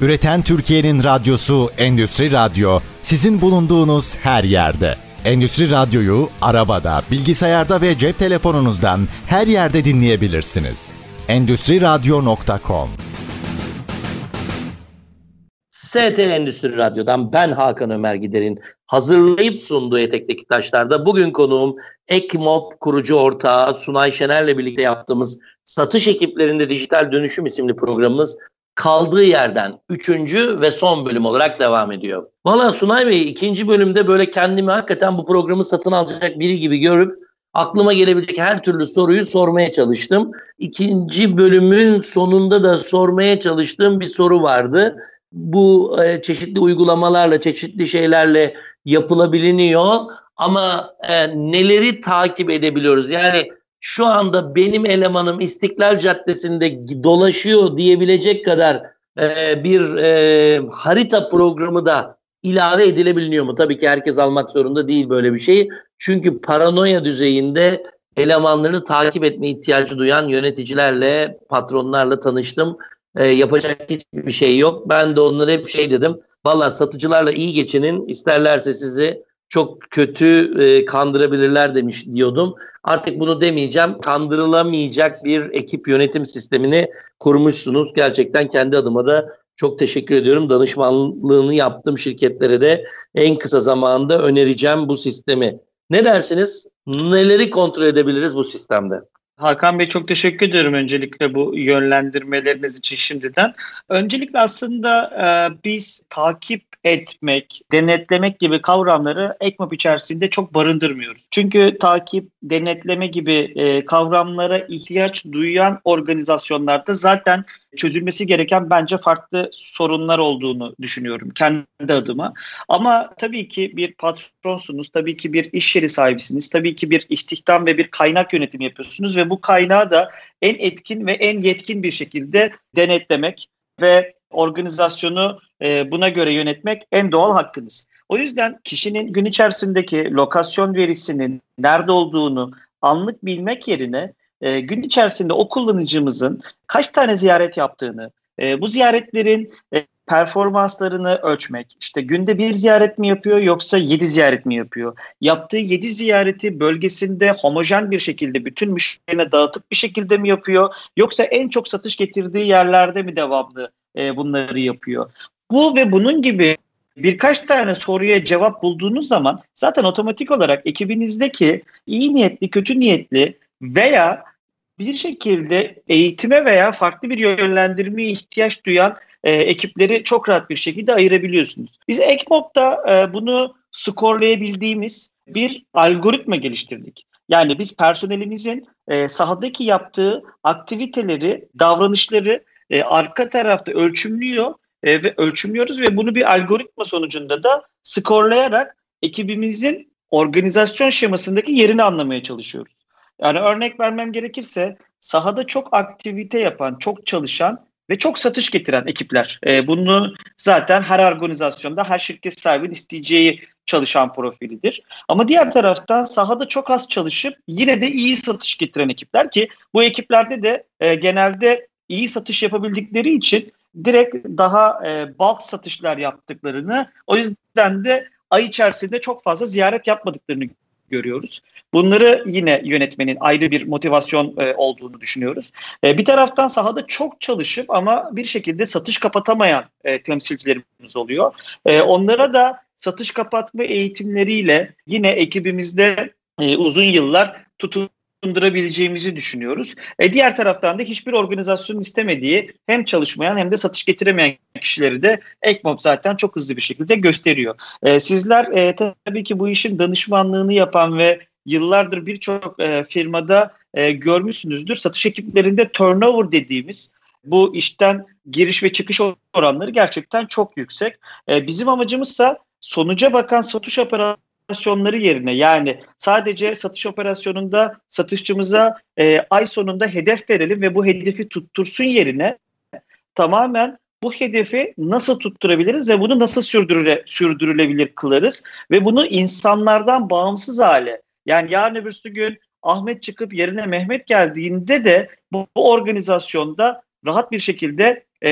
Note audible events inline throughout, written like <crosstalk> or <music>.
Üreten Türkiye'nin radyosu Endüstri Radyo sizin bulunduğunuz her yerde. Endüstri Radyo'yu arabada, bilgisayarda ve cep telefonunuzdan her yerde dinleyebilirsiniz. Endüstri Radyo.com ST Endüstri Radyo'dan ben Hakan Ömer Gider'in hazırlayıp sunduğu Etekteki Taşlar'da bugün konuğum Ekmop kurucu ortağı Sunay Şener'le birlikte yaptığımız Satış Ekiplerinde Dijital Dönüşüm isimli programımız kaldığı yerden üçüncü ve son bölüm olarak devam ediyor. Valla Sunay Bey ikinci bölümde böyle kendimi hakikaten bu programı satın alacak biri gibi görüp aklıma gelebilecek her türlü soruyu sormaya çalıştım. İkinci bölümün sonunda da sormaya çalıştığım bir soru vardı. Bu e, çeşitli uygulamalarla, çeşitli şeylerle yapılabiliyor ama e, neleri takip edebiliyoruz? Yani şu anda benim elemanım İstiklal Caddesi'nde dolaşıyor diyebilecek kadar e, bir e, harita programı da ilave edilebiliyor mu? Tabii ki herkes almak zorunda değil böyle bir şeyi. Çünkü paranoya düzeyinde elemanlarını takip etme ihtiyacı duyan yöneticilerle, patronlarla tanıştım. E, yapacak hiçbir şey yok. Ben de onlara hep şey dedim. Valla satıcılarla iyi geçinin. isterlerse sizi çok kötü e, kandırabilirler demiş diyordum. Artık bunu demeyeceğim. Kandırılamayacak bir ekip yönetim sistemini kurmuşsunuz. Gerçekten kendi adıma da çok teşekkür ediyorum. Danışmanlığını yaptığım şirketlere de en kısa zamanda önereceğim bu sistemi. Ne dersiniz? Neleri kontrol edebiliriz bu sistemde? Hakan Bey çok teşekkür ederim öncelikle bu yönlendirmeleriniz için şimdiden. Öncelikle aslında e, biz takip etmek, denetlemek gibi kavramları ECMAP içerisinde çok barındırmıyoruz. Çünkü takip, denetleme gibi e, kavramlara ihtiyaç duyan organizasyonlarda zaten çözülmesi gereken bence farklı sorunlar olduğunu düşünüyorum kendi adıma. Ama tabii ki bir patronsunuz, tabii ki bir iş yeri sahibisiniz, tabii ki bir istihdam ve bir kaynak yönetimi yapıyorsunuz ve bu kaynağı da en etkin ve en yetkin bir şekilde denetlemek ve organizasyonu e, buna göre yönetmek en doğal hakkınız. O yüzden kişinin gün içerisindeki lokasyon verisinin nerede olduğunu anlık bilmek yerine e, gün içerisinde o kullanıcımızın kaç tane ziyaret yaptığını, e, bu ziyaretlerin performanslarını ölçmek. İşte günde bir ziyaret mi yapıyor yoksa yedi ziyaret mi yapıyor? Yaptığı yedi ziyareti bölgesinde homojen bir şekilde bütün müşterine dağıtık bir şekilde mi yapıyor? Yoksa en çok satış getirdiği yerlerde mi devamlı e, bunları yapıyor? Bu ve bunun gibi birkaç tane soruya cevap bulduğunuz zaman zaten otomatik olarak ekibinizdeki iyi niyetli, kötü niyetli veya bir şekilde eğitime veya farklı bir yönlendirmeye ihtiyaç duyan e, ekipleri çok rahat bir şekilde ayırabiliyorsunuz. Biz Ekmob'da e, bunu skorlayabildiğimiz bir algoritma geliştirdik. Yani biz personelimizin e, sahadaki yaptığı aktiviteleri, davranışları e, arka tarafta ölçümlüyor e, ve ölçümlüyoruz ve bunu bir algoritma sonucunda da skorlayarak ekibimizin organizasyon şemasındaki yerini anlamaya çalışıyoruz. Yani örnek vermem gerekirse sahada çok aktivite yapan, çok çalışan ve çok satış getiren ekipler. E, bunu zaten her organizasyonda, her şirket sahibinin isteyeceği çalışan profilidir. Ama diğer taraftan sahada çok az çalışıp yine de iyi satış getiren ekipler ki bu ekiplerde de e, genelde iyi satış yapabildikleri için direkt daha e, bulk satışlar yaptıklarını o yüzden de ay içerisinde çok fazla ziyaret yapmadıklarını görüyoruz. Bunları yine yönetmenin ayrı bir motivasyon e, olduğunu düşünüyoruz. E, bir taraftan sahada çok çalışıp ama bir şekilde satış kapatamayan e, temsilcilerimiz oluyor. E, onlara da satış kapatma eğitimleriyle yine ekibimizde e, uzun yıllar tutun sundurabileceğimizi düşünüyoruz. E, diğer taraftan da hiçbir organizasyonun istemediği hem çalışmayan hem de satış getiremeyen kişileri de ECMOP zaten çok hızlı bir şekilde gösteriyor. E, sizler e, tabii ki bu işin danışmanlığını yapan ve yıllardır birçok e, firmada e, görmüşsünüzdür. Satış ekiplerinde turnover dediğimiz bu işten giriş ve çıkış oranları gerçekten çok yüksek. E, bizim amacımızsa sonuca bakan satış operasyonları yerine yani sadece satış operasyonunda satışçımıza e, ay sonunda hedef verelim ve bu hedefi tuttursun yerine tamamen bu hedefi nasıl tutturabiliriz ve bunu nasıl sürdürüle, sürdürülebilir kılarız ve bunu insanlardan bağımsız hale yani yarın öbürsü gün Ahmet çıkıp yerine Mehmet geldiğinde de bu, bu organizasyonda rahat bir şekilde e,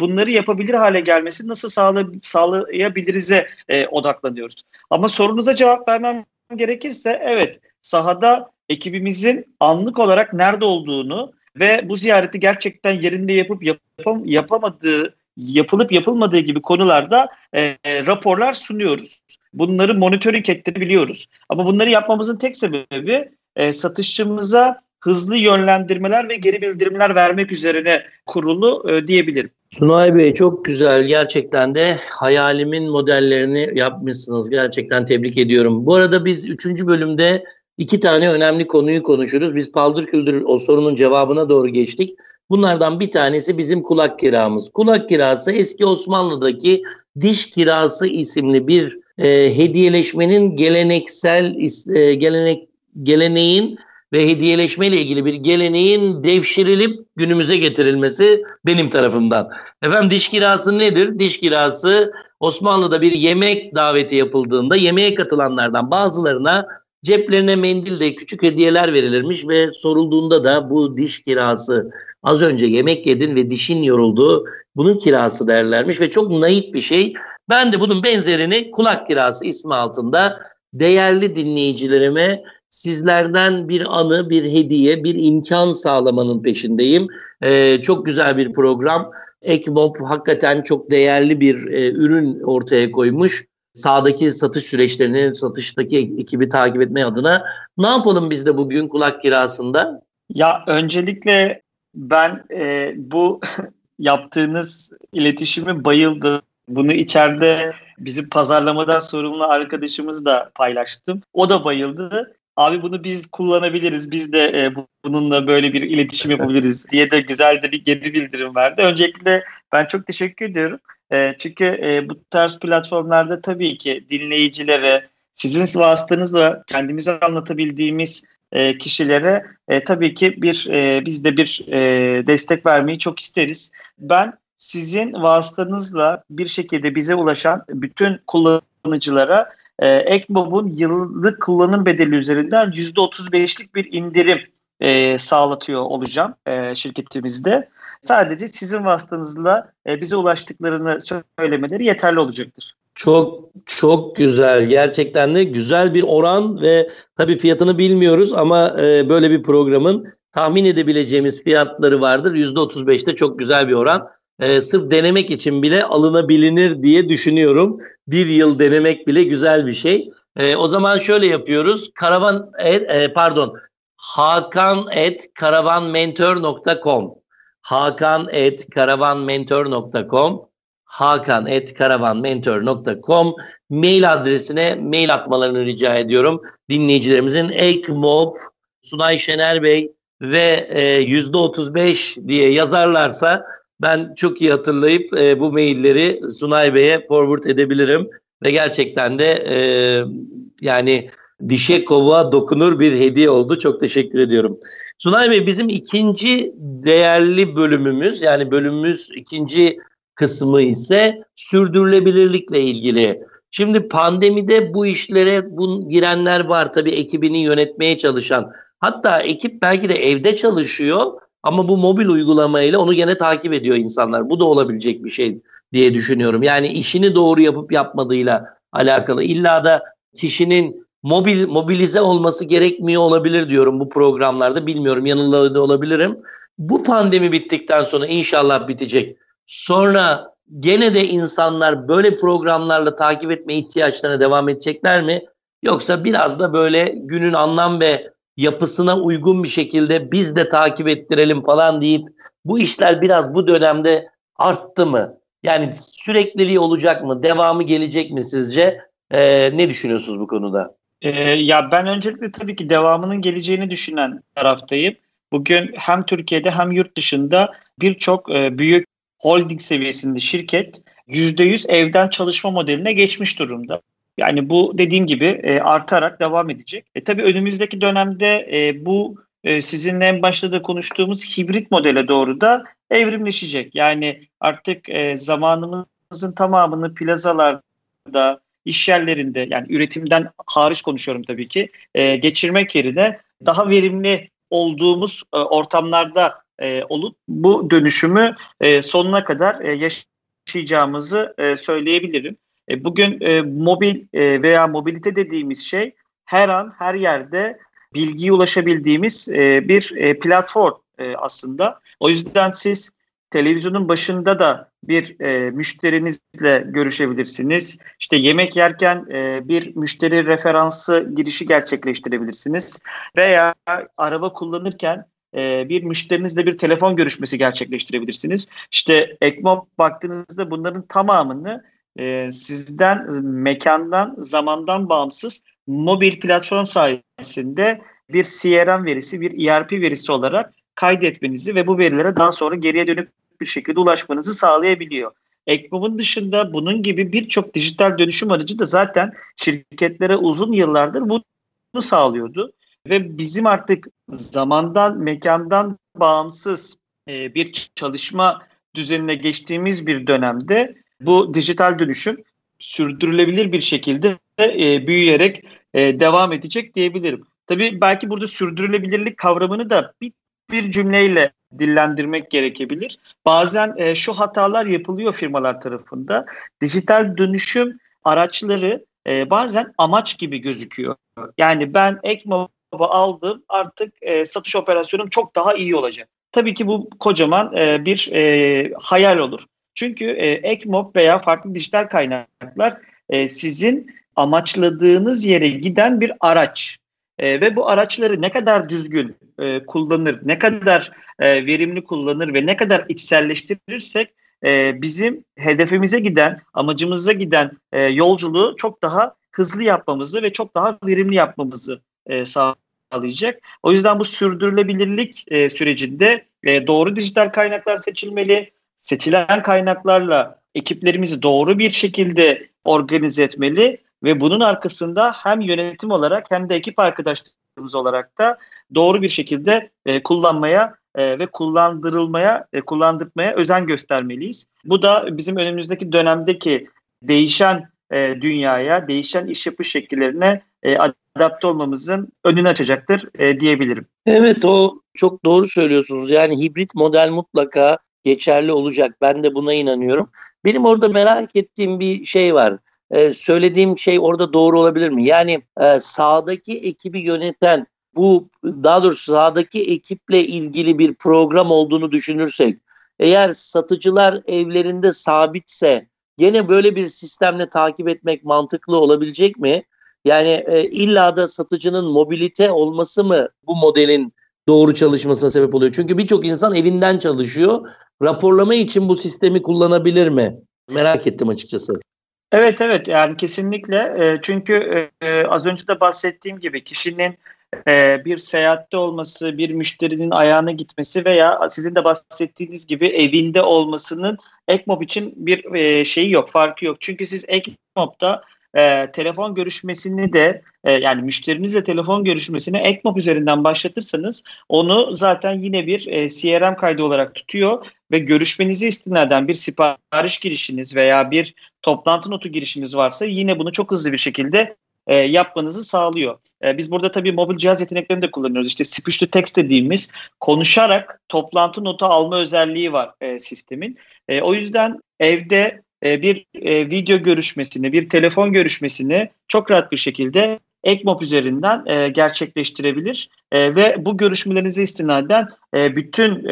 bunları yapabilir hale gelmesi nasıl sağla, sağlayabiliriz'e e, odaklanıyoruz. Ama sorunuza cevap vermem gerekirse evet sahada ekibimizin anlık olarak nerede olduğunu ve bu ziyareti gerçekten yerinde yapıp yapam, yapamadığı yapılıp yapılmadığı gibi konularda e, raporlar sunuyoruz. Bunları monitoring ettirebiliyoruz. Ama bunları yapmamızın tek sebebi e, satışçımıza hızlı yönlendirmeler ve geri bildirimler vermek üzerine kurulu e, diyebilirim. Sunay Bey çok güzel. Gerçekten de hayalimin modellerini yapmışsınız. Gerçekten tebrik ediyorum. Bu arada biz üçüncü bölümde iki tane önemli konuyu konuşuruz. Biz paldır küldür o sorunun cevabına doğru geçtik. Bunlardan bir tanesi bizim kulak kiramız. Kulak kirası eski Osmanlı'daki diş kirası isimli bir e, hediyeleşmenin geleneksel e, gelenek geleneğin ve hediyeleşme ile ilgili bir geleneğin devşirilip günümüze getirilmesi benim tarafımdan. Efendim diş kirası nedir? Diş kirası Osmanlı'da bir yemek daveti yapıldığında yemeğe katılanlardan bazılarına ceplerine mendil de küçük hediyeler verilirmiş ve sorulduğunda da bu diş kirası az önce yemek yedin ve dişin yoruldu bunun kirası derlermiş ve çok naif bir şey. Ben de bunun benzerini kulak kirası ismi altında değerli dinleyicilerime sizlerden bir anı, bir hediye, bir imkan sağlamanın peşindeyim. Ee, çok güzel bir program. Ekmob hakikaten çok değerli bir e, ürün ortaya koymuş. Sağdaki satış süreçlerini, satıştaki ekibi takip etme adına. Ne yapalım biz de bugün kulak kirasında? Ya öncelikle ben e, bu <laughs> yaptığınız iletişimi bayıldım. Bunu içeride bizim pazarlamadan sorumlu arkadaşımız da paylaştım. O da bayıldı abi bunu biz kullanabiliriz, biz de e, bununla böyle bir iletişim yapabiliriz diye de güzel de bir geri bildirim verdi. Öncelikle ben çok teşekkür ediyorum. E, çünkü e, bu tarz platformlarda tabii ki dinleyicilere, sizin vasıtanızla kendimize anlatabildiğimiz e, kişilere e, tabii ki bir e, biz de bir e, destek vermeyi çok isteriz. Ben sizin vasıtanızla bir şekilde bize ulaşan bütün kullanıcılara e, Ekmob'un yıllık kullanım bedeli üzerinden %35'lik bir indirim e, sağlatıyor olacağım e, şirketimizde. Sadece sizin vasıtanızla e, bize ulaştıklarını söylemeleri yeterli olacaktır. Çok çok güzel. Gerçekten de güzel bir oran ve tabii fiyatını bilmiyoruz ama e, böyle bir programın tahmin edebileceğimiz fiyatları vardır. %35'te çok güzel bir oran e, sırf denemek için bile alınabilir diye düşünüyorum. Bir yıl denemek bile güzel bir şey. E, o zaman şöyle yapıyoruz. Karavan et, e, pardon Hakan et karavanmentor.com Hakan et karavanmentor.com Hakan et karavanmentor.com mail adresine mail atmalarını rica ediyorum. Dinleyicilerimizin Ekmob, Sunay Şener Bey ve e, %35 diye yazarlarsa ben çok iyi hatırlayıp e, bu mailleri Sunay Bey'e forward edebilirim. Ve gerçekten de e, yani dişe kovuğa dokunur bir hediye oldu. Çok teşekkür ediyorum. Sunay Bey bizim ikinci değerli bölümümüz yani bölümümüz ikinci kısmı ise sürdürülebilirlikle ilgili. Şimdi pandemide bu işlere bu girenler var tabii ekibini yönetmeye çalışan. Hatta ekip belki de evde çalışıyor ama bu mobil uygulamayla onu gene takip ediyor insanlar. Bu da olabilecek bir şey diye düşünüyorum. Yani işini doğru yapıp yapmadığıyla alakalı. İlla da kişinin mobil mobilize olması gerekmiyor olabilir diyorum bu programlarda. Bilmiyorum yanılıyor olabilirim. Bu pandemi bittikten sonra inşallah bitecek. Sonra gene de insanlar böyle programlarla takip etme ihtiyaçlarına devam edecekler mi? Yoksa biraz da böyle günün anlam ve yapısına uygun bir şekilde biz de takip ettirelim falan deyip bu işler biraz bu dönemde arttı mı? Yani sürekliliği olacak mı? Devamı gelecek mi sizce? Ee, ne düşünüyorsunuz bu konuda? Ee, ya ben öncelikle tabii ki devamının geleceğini düşünen taraftayım. Bugün hem Türkiye'de hem yurt dışında birçok e, büyük holding seviyesinde şirket %100 evden çalışma modeline geçmiş durumda. Yani bu dediğim gibi e, artarak devam edecek. E, tabii önümüzdeki dönemde e, bu e, sizinle en başta da konuştuğumuz hibrit modele doğru da evrimleşecek. Yani artık e, zamanımızın tamamını plazalarda, iş yerlerinde yani üretimden hariç konuşuyorum tabii ki e, geçirmek yerine daha verimli olduğumuz e, ortamlarda e, olup bu dönüşümü e, sonuna kadar e, yaşayacağımızı e, söyleyebilirim. E, bugün e, mobil e, veya mobilite dediğimiz şey her an her yerde bilgiye ulaşabildiğimiz e, bir e, platform e, aslında. O yüzden siz televizyonun başında da bir e, müşterinizle görüşebilirsiniz. İşte yemek yerken e, bir müşteri referansı girişi gerçekleştirebilirsiniz. Veya araba kullanırken e, bir müşterinizle bir telefon görüşmesi gerçekleştirebilirsiniz. İşte Ekmop baktığınızda bunların tamamını e, sizden mekandan, zamandan bağımsız mobil platform sayesinde bir CRM verisi, bir ERP verisi olarak kaydetmenizi ve bu verilere daha sonra geriye dönük bir şekilde ulaşmanızı sağlayabiliyor. Ekmob'un dışında bunun gibi birçok dijital dönüşüm aracı da zaten şirketlere uzun yıllardır bunu sağlıyordu. Ve bizim artık zamandan, mekandan bağımsız e, bir çalışma düzenine geçtiğimiz bir dönemde bu dijital dönüşüm sürdürülebilir bir şekilde e, büyüyerek e, devam edecek diyebilirim. Tabii belki burada sürdürülebilirlik kavramını da bir, bir cümleyle dillendirmek gerekebilir. Bazen e, şu hatalar yapılıyor firmalar tarafında. Dijital dönüşüm araçları e, bazen amaç gibi gözüküyor. Yani ben Ekmob'a aldım artık e, satış operasyonum çok daha iyi olacak. Tabii ki bu kocaman e, bir e, hayal olur. Çünkü e, Ekmob veya farklı dijital kaynaklar e, sizin amaçladığınız yere giden bir araç. E, ve bu araçları ne kadar düzgün e, kullanır, ne kadar e, verimli kullanır ve ne kadar içselleştirirsek e, bizim hedefimize giden, amacımıza giden e, yolculuğu çok daha hızlı yapmamızı ve çok daha verimli yapmamızı e, sağlayacak. O yüzden bu sürdürülebilirlik e, sürecinde e, doğru dijital kaynaklar seçilmeli, seçilen kaynaklarla ekiplerimizi doğru bir şekilde organize etmeli ve bunun arkasında hem yönetim olarak hem de ekip arkadaşlarımız olarak da doğru bir şekilde e, kullanmaya e, ve kullandırılmaya, e, kullandırmaya özen göstermeliyiz. Bu da bizim önümüzdeki dönemdeki değişen e, dünyaya, değişen iş yapış şekillerine e, adapte olmamızın önünü açacaktır e, diyebilirim. Evet o çok doğru söylüyorsunuz. Yani hibrit model mutlaka geçerli olacak. Ben de buna inanıyorum. Benim orada merak ettiğim bir şey var. Ee, söylediğim şey orada doğru olabilir mi? Yani e, sahadaki ekibi yöneten bu daha doğrusu sahadaki ekiple ilgili bir program olduğunu düşünürsek eğer satıcılar evlerinde sabitse gene böyle bir sistemle takip etmek mantıklı olabilecek mi? Yani e, illa da satıcının mobilite olması mı bu modelin doğru çalışmasına sebep oluyor? Çünkü birçok insan evinden çalışıyor. Raporlama için bu sistemi kullanabilir mi? Merak ettim açıkçası. Evet evet yani kesinlikle e, çünkü e, az önce de bahsettiğim gibi kişinin e, bir seyahatte olması, bir müşterinin ayağına gitmesi veya sizin de bahsettiğiniz gibi evinde olmasının Ekmob için bir e, şeyi yok, farkı yok. Çünkü siz Ekmob'da e, telefon görüşmesini de e, yani müşterinizle telefon görüşmesini Ekmop üzerinden başlatırsanız onu zaten yine bir e, CRM kaydı olarak tutuyor ve görüşmenizi istinaden bir sipariş girişiniz veya bir toplantı notu girişiniz varsa yine bunu çok hızlı bir şekilde e, yapmanızı sağlıyor. E, biz burada tabii mobil cihaz yeteneklerini de kullanıyoruz. İşte speech to text dediğimiz konuşarak toplantı notu alma özelliği var e, sistemin. E, o yüzden evde e, bir e, video görüşmesini, bir telefon görüşmesini çok rahat bir şekilde ECMOP üzerinden e, gerçekleştirebilir ve bu görüşmelerinize istinaden bütün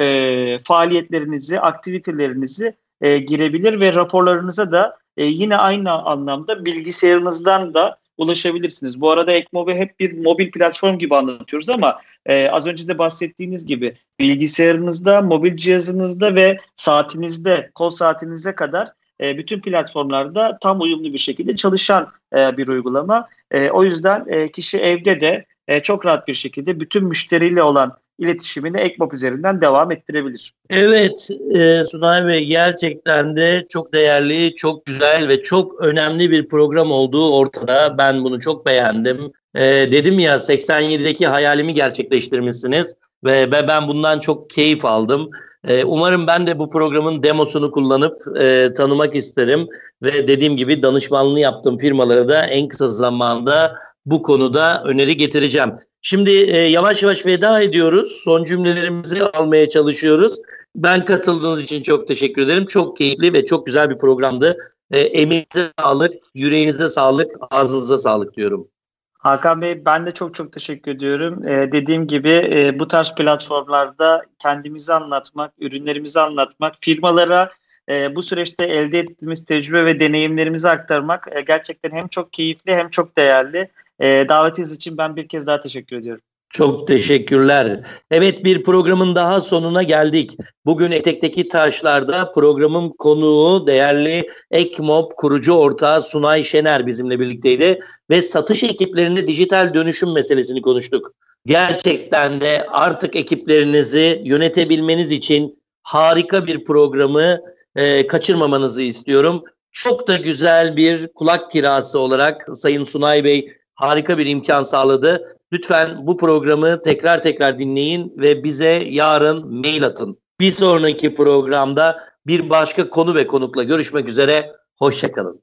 faaliyetlerinizi, aktivitelerinizi girebilir ve raporlarınıza da yine aynı anlamda bilgisayarınızdan da ulaşabilirsiniz. Bu arada Ekmob'u hep bir mobil platform gibi anlatıyoruz ama e, az önce de bahsettiğiniz gibi bilgisayarınızda, mobil cihazınızda ve saatinizde, kol saatinize kadar e, bütün platformlarda tam uyumlu bir şekilde çalışan e, bir uygulama. E, o yüzden e, kişi evde de e, çok rahat bir şekilde bütün müşteriyle olan iletişimini Ekmop üzerinden devam ettirebilir. Evet e, Sunay Bey gerçekten de çok değerli, çok güzel ve çok önemli bir program olduğu ortada. Ben bunu çok beğendim. E, dedim ya 87'deki hayalimi gerçekleştirmişsiniz ve, ve ben bundan çok keyif aldım. E, umarım ben de bu programın demosunu kullanıp e, tanımak isterim ve dediğim gibi danışmanlığı yaptığım firmalara da en kısa zamanda bu konuda öneri getireceğim. Şimdi e, yavaş yavaş veda ediyoruz. Son cümlelerimizi almaya çalışıyoruz. Ben katıldığınız için çok teşekkür ederim. Çok keyifli ve çok güzel bir programdı. E, emeğinize sağlık, yüreğinize sağlık, ağzınıza sağlık diyorum. Hakan Bey ben de çok çok teşekkür ediyorum. Ee, dediğim gibi e, bu tarz platformlarda kendimizi anlatmak, ürünlerimizi anlatmak, firmalara e, bu süreçte elde ettiğimiz tecrübe ve deneyimlerimizi aktarmak e, gerçekten hem çok keyifli hem çok değerli. E, davetiniz için ben bir kez daha teşekkür ediyorum. Çok teşekkürler. Evet bir programın daha sonuna geldik. Bugün Etek'teki Taşlar'da programın konuğu değerli Ekmop kurucu ortağı Sunay Şener bizimle birlikteydi. Ve satış ekiplerinde dijital dönüşüm meselesini konuştuk. Gerçekten de artık ekiplerinizi yönetebilmeniz için harika bir programı e, kaçırmamanızı istiyorum. Çok da güzel bir kulak kirası olarak Sayın Sunay Bey harika bir imkan sağladı. Lütfen bu programı tekrar tekrar dinleyin ve bize yarın mail atın. Bir sonraki programda bir başka konu ve konukla görüşmek üzere. Hoşçakalın.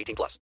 18 plus.